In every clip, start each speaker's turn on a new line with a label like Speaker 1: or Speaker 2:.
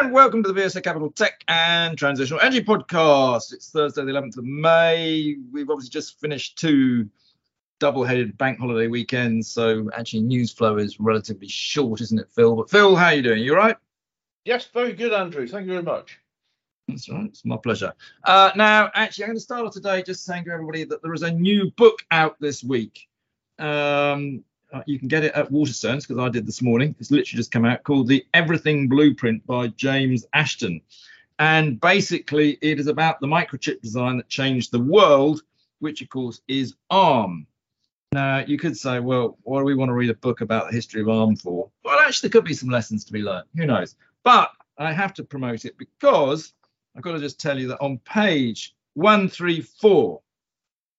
Speaker 1: And welcome to the VSA Capital Tech and Transitional Energy Podcast. It's Thursday, the 11th of May. We've obviously just finished two double-headed bank holiday weekends, so actually news flow is relatively short, isn't it, Phil? But Phil, how are you doing? You all right?
Speaker 2: Yes, very good, Andrew. Thank you very much.
Speaker 1: That's right. It's my pleasure. Uh, now, actually, I'm going to start off today just saying to everybody that there is a new book out this week. Um, uh, you can get it at Waterstones because I did this morning. It's literally just come out called The Everything Blueprint by James Ashton. And basically, it is about the microchip design that changed the world, which, of course, is ARM. Now, you could say, well, why do we want to read a book about the history of ARM for? Well, actually, there could be some lessons to be learned. Who knows? But I have to promote it because I've got to just tell you that on page 134,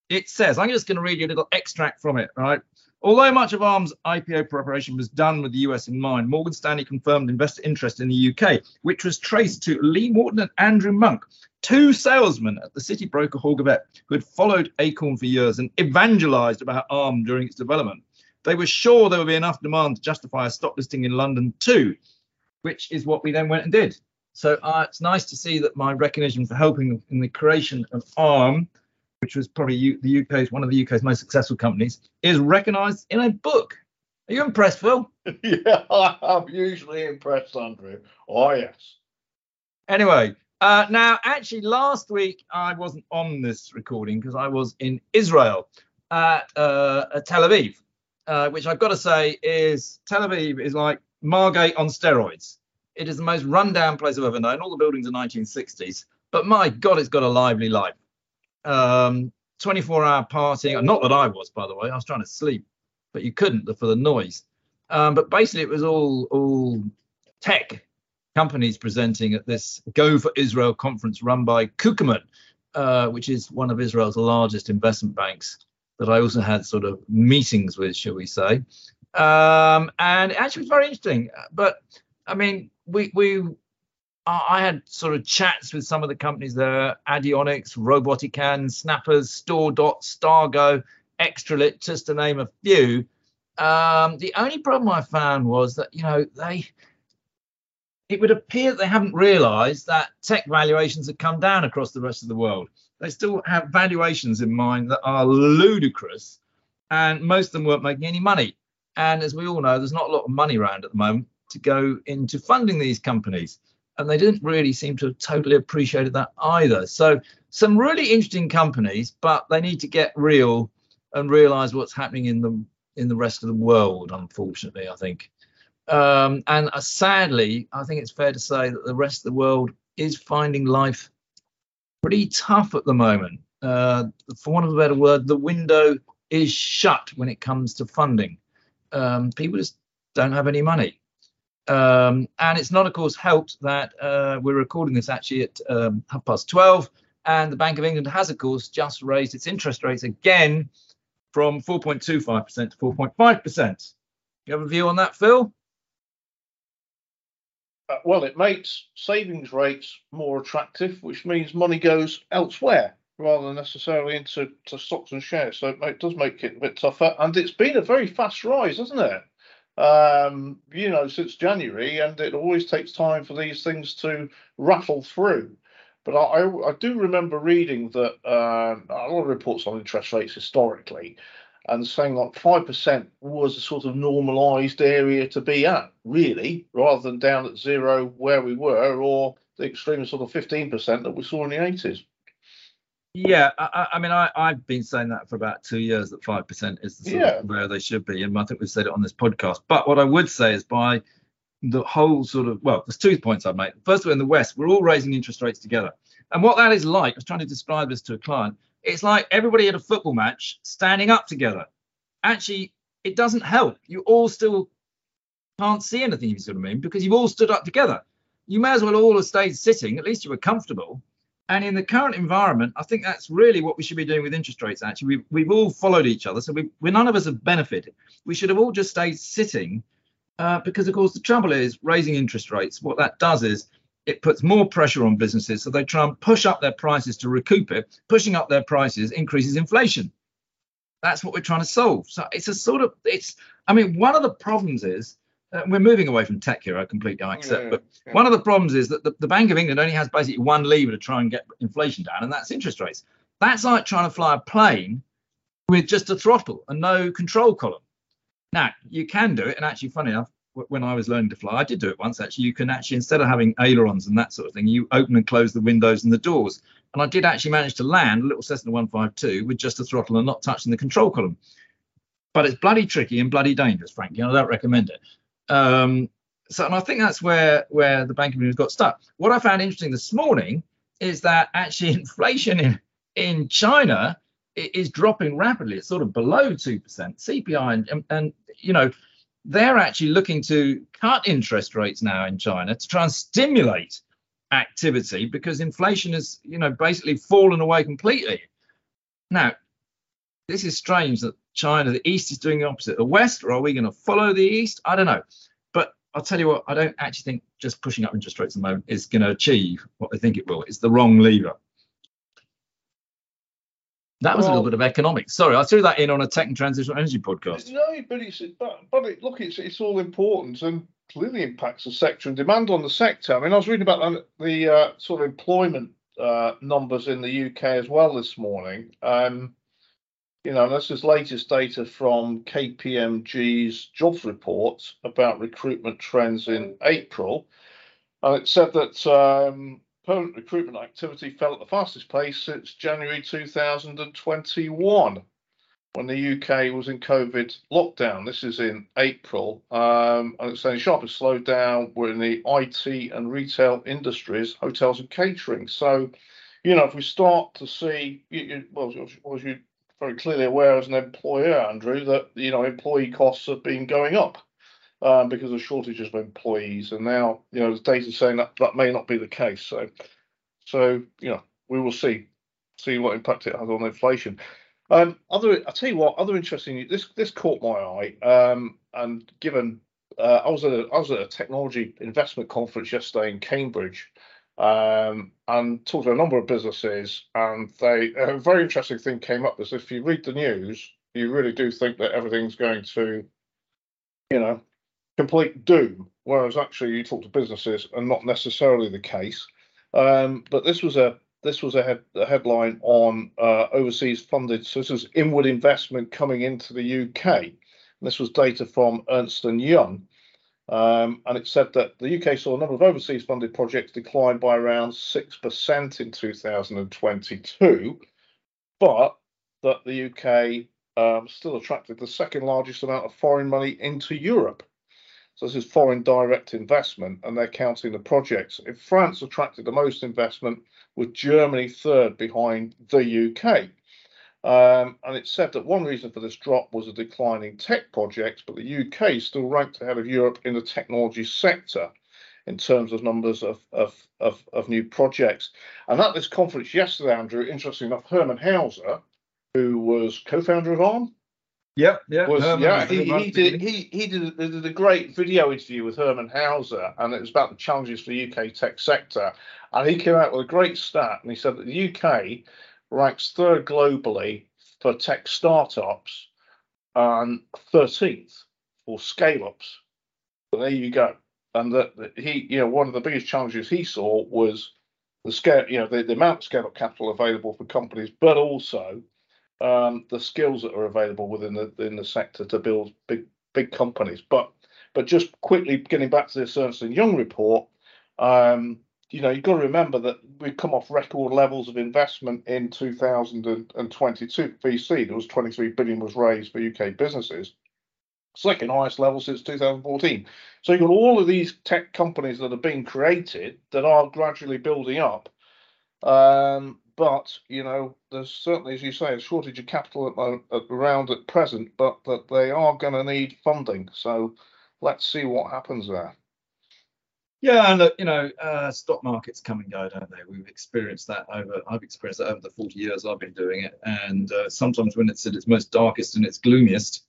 Speaker 1: it says, I'm just going to read you a little extract from it, right? Although much of ARM's IPO preparation was done with the US in mind, Morgan Stanley confirmed investor interest in the UK, which was traced to Lee Morton and Andrew Monk, two salesmen at the city broker Hoare Govett, who had followed Acorn for years and evangelized about ARM during its development. They were sure there would be enough demand to justify a stock listing in London too, which is what we then went and did. So uh, it's nice to see that my recognition for helping in the creation of ARM which was probably U- the UK's one of the UK's most successful companies, is recognised in a book. Are you impressed, Phil?
Speaker 2: yeah, I'm usually impressed, Andrew. Oh yes.
Speaker 1: Anyway, uh, now actually last week I wasn't on this recording because I was in Israel at, uh, at Tel Aviv, uh, which I've got to say is Tel Aviv is like Margate on steroids. It is the most rundown place I've ever known. All the buildings are 1960s, but my God, it's got a lively life um, 24 hour partying. Not that I was, by the way. I was trying to sleep, but you couldn't for the noise. Um, but basically, it was all all tech companies presenting at this Go for Israel conference run by Cukierman, uh, which is one of Israel's largest investment banks. That I also had sort of meetings with, shall we say? Um, and it actually was very interesting. But I mean, we we I had sort of chats with some of the companies there, Adionics, Robotican, Snappers, StoreDot, Stargo, Extralit, just to name a few. Um, the only problem I found was that, you know, they it would appear that they haven't realized that tech valuations have come down across the rest of the world. They still have valuations in mind that are ludicrous, and most of them weren't making any money. And as we all know, there's not a lot of money around at the moment to go into funding these companies and they didn't really seem to have totally appreciated that either. So some really interesting companies, but they need to get real and realize what's happening in the in the rest of the world. Unfortunately, I think. Um, and uh, sadly, I think it's fair to say that the rest of the world is finding life pretty tough at the moment. Uh, for want of a better word, the window is shut when it comes to funding. Um, people just don't have any money. Um, and it's not, of course, helped that uh, we're recording this actually at um, half past 12. And the Bank of England has, of course, just raised its interest rates again from 4.25% to 4.5%. You have a view on that, Phil?
Speaker 2: Uh, well, it makes savings rates more attractive, which means money goes elsewhere rather than necessarily into stocks and shares. So it does make it a bit tougher. And it's been a very fast rise, hasn't it? Um, you know, since January, and it always takes time for these things to rattle through. But I, I, I do remember reading that uh, a lot of reports on interest rates historically, and saying like five percent was a sort of normalised area to be at, really, rather than down at zero where we were, or the extreme sort of fifteen percent that we saw in the eighties.
Speaker 1: Yeah, I, I, mean, I, I've been saying that for about two years that five percent is the sort yeah. of where they should be, and I think we've said it on this podcast. But what I would say is by the whole sort of well, there's two points I'd make. First of all, in the West, we're all raising interest rates together, and what that is like, I was trying to describe this to a client. It's like everybody at a football match standing up together. Actually, it doesn't help. You all still can't see anything, if you see what I mean, because you've all stood up together. You may as well all have stayed sitting. At least you were comfortable and in the current environment, I think that's really what we should be doing with interest rates. Actually, we've, we've all followed each other, so we, none of us have benefited. We should have all just stayed sitting, uh, because of course the trouble is raising interest rates. What that does is it puts more pressure on businesses, so they try and push up their prices to recoup it. Pushing up their prices increases inflation. That's what we're trying to solve. So it's a sort of it's. I mean, one of the problems is uh, we're moving away from tech here. I completely accept,
Speaker 2: Yeah,
Speaker 1: but
Speaker 2: yeah.
Speaker 1: one of the problems is that the, the Bank of England only has basically one lever to try and get inflation down, and that's interest rates. That's like trying to fly a plane with just a throttle and no control column. Now you can do it, and actually, funny enough, when I was learning to fly, I did do it once. Actually, you can actually instead of having ailerons and that sort of thing, you open and close the windows and the doors. And I did actually manage to land a little Cessna 152 with just a throttle and not touching the control column. But it's bloody tricky and bloody dangerous, frankly. and I don't recommend it. Um, so, and I think that's where where the Bank of England got stuck. What I found interesting this morning is that actually inflation in in China is dropping rapidly. It's sort of below two percent CPI, and, and and you know they're actually looking to cut interest rates now in China to try and stimulate activity because inflation has you know basically fallen away completely. Now, this is strange that China, the East is doing the opposite. The West, or are we going to follow the East? I don't know. But I'll tell you what, I don't actually think just pushing up interest rates at the moment is going to achieve what they think it will. It's the wrong lever. That was a little bit of economics. Sorry, I threw that in on a tech and transitional energy podcast.
Speaker 2: No, but it's but, but it, look, it's it's all important and clearly impacts the sector and demand on the sector. I mean, I was reading about the, the uh, sort of employment uh, numbers in the UK as well this morning. Um, you know, this is latest data from KPMG's jobs report about recruitment trends in April, and it said that um, permanent recruitment activity fell at the fastest pace since January 2021 when the UK was in COVID lockdown. This is in April, um, and it's saying sharpest slowdown were in the IT and retail industries, hotels and catering. So, you know, if we start to see, you, you, well, as as you very clearly aware as an employer, Andrew, that you know employee costs have been going up um, because of shortages of employees, and now you know there's data saying that that may not be the case. So, so you know, we will see see what impact it has on inflation. Um, other, I tell you what, other interesting. This this caught my eye. Um, and given uh, I was at a, I was at a technology investment conference yesterday in Cambridge, um, and talked to a number of businesses, and they a very interesting thing came up. Is if you read the news, you really do think that everything's going to, you know, complete doom. Whereas actually, you talk to businesses, and not necessarily the case. Um, but this was a this was a, head, a headline on uh, overseas funded. So this is inward investment coming into the UK. And this was data from Ernst and Young, um, and it said that the UK saw a number of overseas funded projects decline by around six percent in 2022, but that the UK um, still attracted the second largest amount of foreign money into Europe. So this is foreign direct investment, and they're counting the projects. If France attracted the most investment, with Germany third behind the UK. Um, and it said that one reason for this drop was a decline in tech projects, but the UK still ranked ahead of Europe in the technology sector in terms of numbers of, of, of, of new projects. And at this conference yesterday, Andrew, interesting enough, Hermann Hauser, who was co-founder of ARM,
Speaker 1: Yep, yeah.
Speaker 2: was
Speaker 1: Herman
Speaker 2: yeah he, he did he he did, did a great video interview with Hermann Hauser and it was about the challenges for the UK tech sector and he came out with a great stat and he said that the UK ranks third globally for tech startups and 13th for scale ups so there you go and that, he you know one of the biggest challenges he saw was the scale you know the, the amount of scale up capital available for companies but also um, the skills that are available within the in the sector to build big big companies. But but just quickly getting back to this Ernst and Young report, um, you know you've got to remember that we've come off record levels of investment in 2022 VC. There was 23 billion was raised for UK businesses, second highest level since 2014. So you've got all of these tech companies that are being created that are gradually building up. Um, but you know, there's certainly, as you say, a shortage of capital at, at, around at present, but that they are going to need funding. So let's see what happens there.
Speaker 1: Yeah, and look, you know, uh, stock markets come and go, don't they? We've experienced that over. I've experienced that over the 40 years I've been doing it, and uh, sometimes when it's at its most darkest and its gloomiest,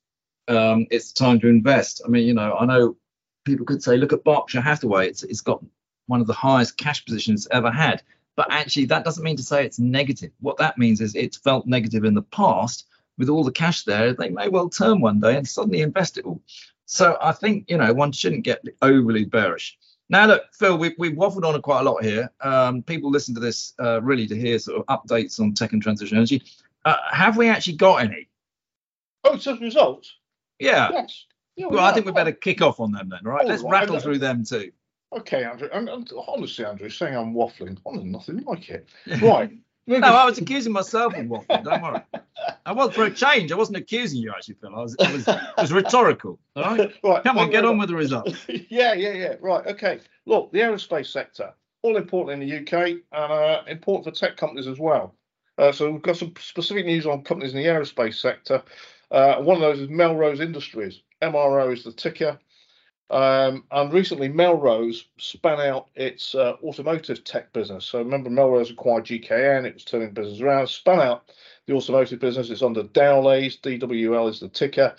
Speaker 1: um, it's time to invest. I mean, you know, I know people could say, look at Berkshire Hathaway. It's it's got one of the highest cash positions ever had, but actually that doesn't mean to say it's negative. What that means is it's felt negative in the past. With all the cash there, they may well turn one day and suddenly invest it all. So I think you know one shouldn't get overly bearish. Now look, Phil, we, we've waffled on quite a lot here. Um, people listen to this uh, really to hear sort of updates on tech and transition energy. Uh, have we actually got any?
Speaker 2: Oh, it's just results.
Speaker 1: Yeah.
Speaker 2: Yes. Yeah,
Speaker 1: Well, I think we better kick off on them then, right?
Speaker 2: All
Speaker 1: Let's
Speaker 2: right,
Speaker 1: rattle through them too.
Speaker 2: Okay, Andrew. And, and honestly, Andrew, saying I'm waffling, honestly, nothing like it. Right.
Speaker 1: No, I was accusing myself of waffling. Don't worry. I was for a change. I wasn't accusing you, actually, Phil. I was, it was, it was rhetorical. All right.
Speaker 2: right.
Speaker 1: Come on, get on with the results.
Speaker 2: yeah, yeah, yeah. Right. Okay. Look, the aerospace sector, all important in the UK and uh, important for tech companies as well. Uh, so we've got some specific news on companies in the aerospace sector. Uh, one of those is Melrose Industries. MRO is the ticker. Um, and recently, Melrose span out its uh, automotive tech business. So remember, Melrose acquired GKN. It was turning business around. Span out the automotive business. It's under Dowlais. DWL is the ticker.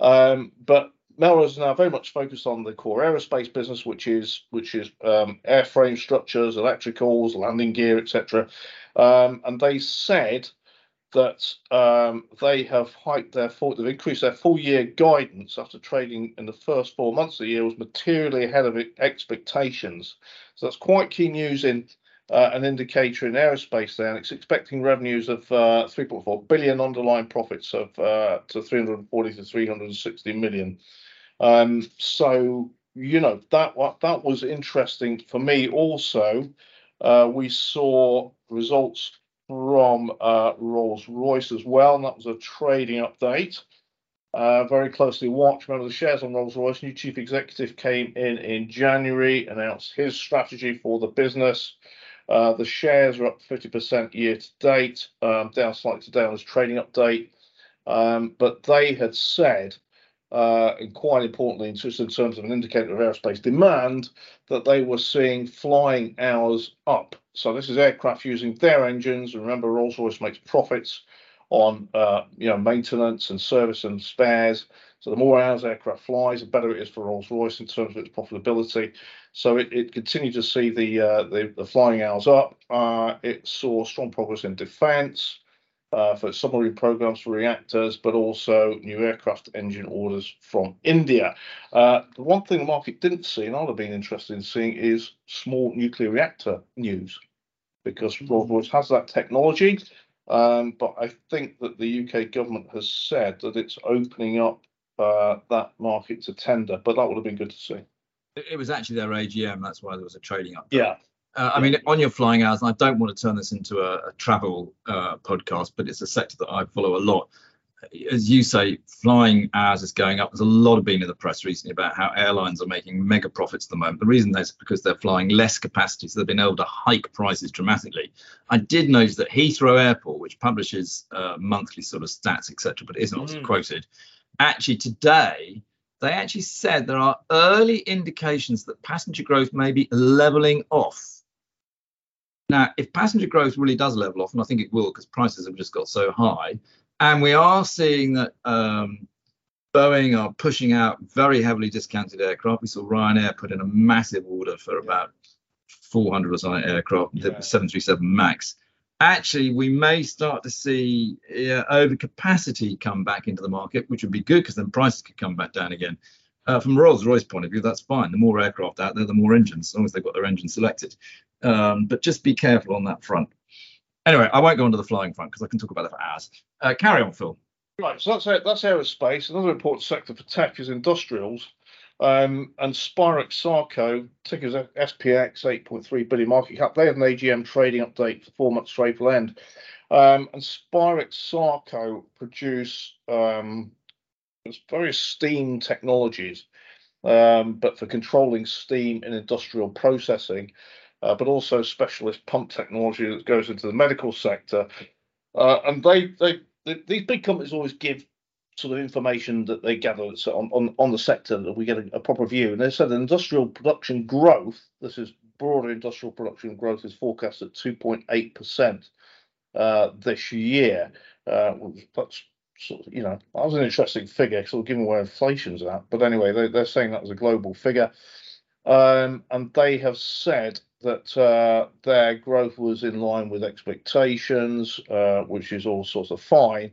Speaker 2: Um, but Melrose is now very much focused on the core aerospace business, which is which is um, airframe structures, electricals, landing gear, etc. Um, and they said that um, they have hiked their full, they've increased their full year guidance after trading in the first four months of the year was materially ahead of expectations. So that's quite key news in uh, an indicator in aerospace there, and it's expecting revenues of uh, 3.4 billion, underlying profits of uh, to 340 to 360 million. Um, so you know that that was interesting for me. Also, uh, we saw results from uh, Rolls Royce as well, and that was a trading update. Uh, very closely watched. Remember the shares on Rolls Royce. New chief executive came in in January, announced his strategy for the business. Uh, the shares are up 50% year to date, um, down slightly today on his trading update. Um, but they had said, and quite importantly, in terms of an indicator of aerospace demand, that they were seeing flying hours up. So this is aircraft using their engines. Remember, Rolls-Royce makes profits on uh, you know maintenance and service and spares. So the more hours aircraft flies, the better it is for Rolls-Royce in terms of its profitability. So it, it continued to see the, uh, the the flying hours up. Uh, it saw strong progress in defence uh, for submarine programs for reactors, but also new aircraft engine orders from India. Uh, the one thing the market didn't see, and I'd have been interested in seeing, is small nuclear reactor news, because Rolls-Royce has that technology. Um, but I think that the UK government has said that it's opening up uh, that market to tender, but that would have been good to see.
Speaker 1: It, it was actually their AGM. That's why there was a trading update.
Speaker 2: Yeah.
Speaker 1: Uh, I mean, on your flying hours, and I don't want to turn this into a, a travel uh, podcast, but it's a sector that I follow a lot. As you say, flying hours is going up. There's a lot of been in the press recently about how airlines are making mega profits at the moment. The reason is because they're flying less capacity, so they've been able to hike prices dramatically. I did notice that Heathrow Airport, which publishes uh, monthly sort of stats, etc., but isn't
Speaker 2: Mm.
Speaker 1: quoted, actually today they actually said there are early indications that passenger growth may be leveling off. Now, if passenger growth really does level off, and I think it will because prices have just got so high, and we are seeing that um, Boeing are pushing out very heavily discounted aircraft. We saw Ryanair put in a massive order for about 400 or something aircraft, the 737 MAX. Actually, we may start to see yeah, overcapacity come back into the market, which would be good because then prices could come back down again. Uh, from Rolls Royce point of view, that's fine. The more aircraft out there, the more engines, as long as they've got their engine selected. Um, but just be careful on that front. Anyway, I won't go onto the flying front because I can talk about that for hours. Uh, carry on, Phil.
Speaker 2: Right, so that's. That's aerospace. Another important sector for tech is industrials. Um, and Spirax Sarco, tickers SPX, 8.3 billion market cap. They have an AGM trading update for four months straight to April end. Um, and Spirax Sarco produce um, various steam technologies, um, but for controlling steam in industrial processing, uh, but also specialist pump technology that goes into the medical sector. Uh, and they, they, th these big companies always give sort of information that they gather on, on, on the sector that we get a, a proper view. And they said industrial production growth, this is broader industrial production growth, is forecast at 2.8% uh, this year. Uh, that's sort of, you know, that was an interesting figure, sort of given where inflation's at. But anyway, they, they're saying that was a global figure. Um, and they have said that uh, their growth was in line with expectations, uh, which is all sorts of fine.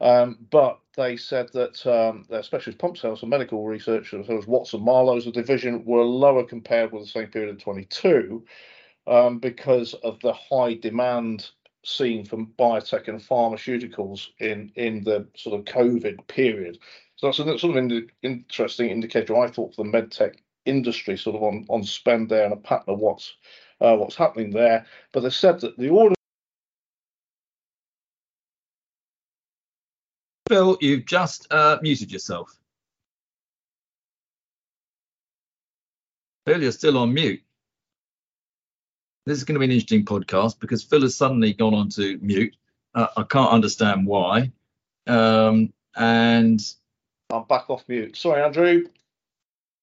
Speaker 2: Um, but they said that um, their specialist pump sales and medical research, as well as Watson Marlow's division, were lower compared with the same period in 22 um, because of the high demand seen from biotech and pharmaceuticals in in the sort of COVID period. So that's a sort of in, interesting indicator, I thought, for the medtech industry, sort of on on spend there and a pattern of what's uh, what's happening there. But they said that the order.
Speaker 1: Phil, you've just uh, muted yourself. Phil, you're still on mute. This is going to be an interesting podcast because Phil has suddenly gone on to mute. Uh, I can't understand why. Um, and
Speaker 2: I'm back off mute. Sorry, Andrew.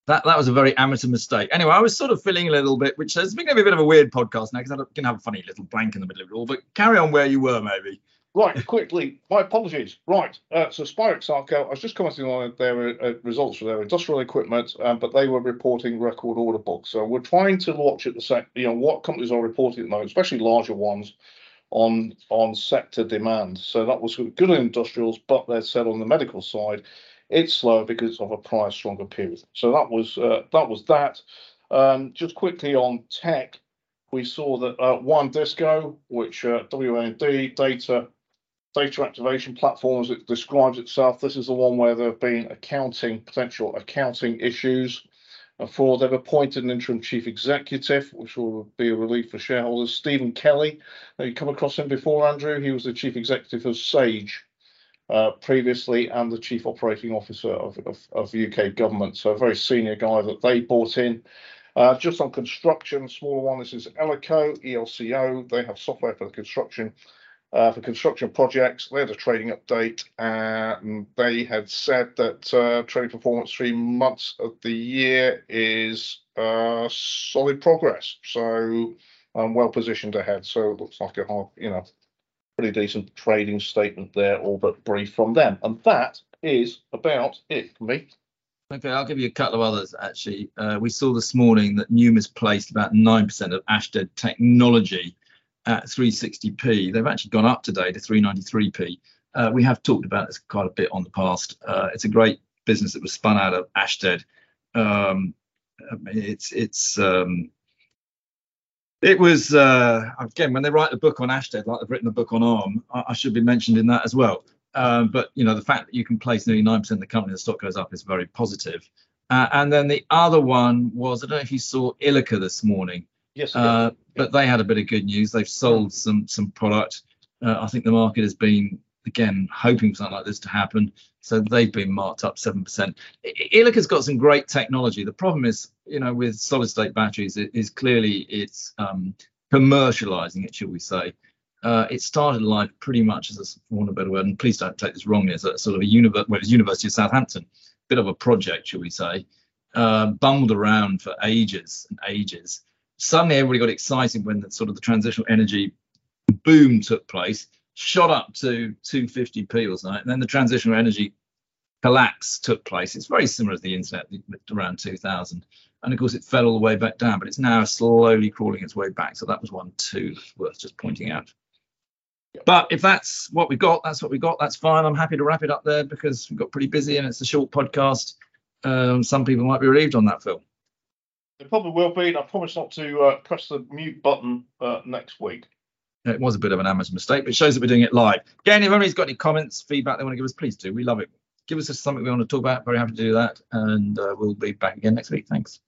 Speaker 1: That that was a very amateur mistake. Anyway, I was sort of feeling a little bit, which is has been a bit of a weird podcast now because I'm going to have a funny little blank in the middle of it all. But carry on where you were, maybe.
Speaker 2: Right, quickly, my apologies. Right, uh, so Spirax Sarco, I was just commenting on their uh, results for their industrial equipment, um, but they were reporting record order books. So we're trying to watch at the same, you know, what companies are reporting at the moment, especially larger ones, on on sector demand. So that was good in industrials, but they're said on the medical side, it's slower because of a prior stronger period. So that was uh, that was that. Um, just quickly on tech, we saw that uh, WANdisco, which uh, WAND data data activation platform as it describes itself. This is the one where there have been accounting potential accounting issues. For they've appointed an interim chief executive, which will be a relief for shareholders. Stephen Kelly, you come across him before, Andrew? He was the chief executive of Sage uh, previously and the chief operating officer of, of, of UK government. So a very senior guy that they brought in. Uh, just on construction, smaller one, this is Elco, ELCO. They have software for the construction uh, for construction projects. They had a trading update and they had said that uh, trading performance three months of the year is uh, solid progress. So I'm well positioned ahead. So it looks like a you know pretty decent trading statement there, all but brief from them. And that is about it for me.
Speaker 1: Okay, I'll give you a couple of others actually. Uh, we saw this morning that Numis placed about 9% of Ashtead Technology at 360p. They've actually gone up today to 393p. Uh, we have talked about this quite a bit on the past. Uh, it's a great business that was spun out of Ashtead. Um, it's it's um, it was uh, again when they write a book on Ashtead, like they've written a book on ARM, I, I should be mentioned in that as well. Um, but you know the fact that you can place nearly nine percent of the company, the stock goes up is very positive. Uh, and then the other one was I don't know if you saw Ilika this morning.
Speaker 2: Yes. Uh,
Speaker 1: but they had a bit of good news. They've sold some some product. Uh, I think the market has been again hoping for something like this to happen. So they've been marked up seven percent. Ilika's got some great technology. The problem is, you know, with solid state batteries, it is clearly it's um, commercializing it, shall we say. Uh, it started life pretty much as a, want a better word, and please don't take this wrongly, as a sort of a univer- well, University of Southampton, bit of a project, shall we say, uh, bumbled around for ages and ages suddenly everybody got excited when the sort of the transitional energy boom took place, shot up to 250p or something, and then the transitional energy collapse took place. It's very similar to the internet around 2000. And of course, it fell all the way back down, but it's now slowly crawling its way back. So that was one too worth just pointing out. But if that's what we got, that's what we got. That's fine. I'm happy to wrap it up there because we got pretty busy and it's a short podcast. Um, some people might be relieved on that, Phil.
Speaker 2: It probably will be. And I promise not to uh, press the mute button uh, next week.
Speaker 1: It was a bit of an amateur mistake, but it shows that we're doing it live. Again, if anybody's got any comments, feedback they want to give us, please do. We love it. Give us something we want to talk about. Very happy to do that. And uh, we'll be back again next week. Thanks.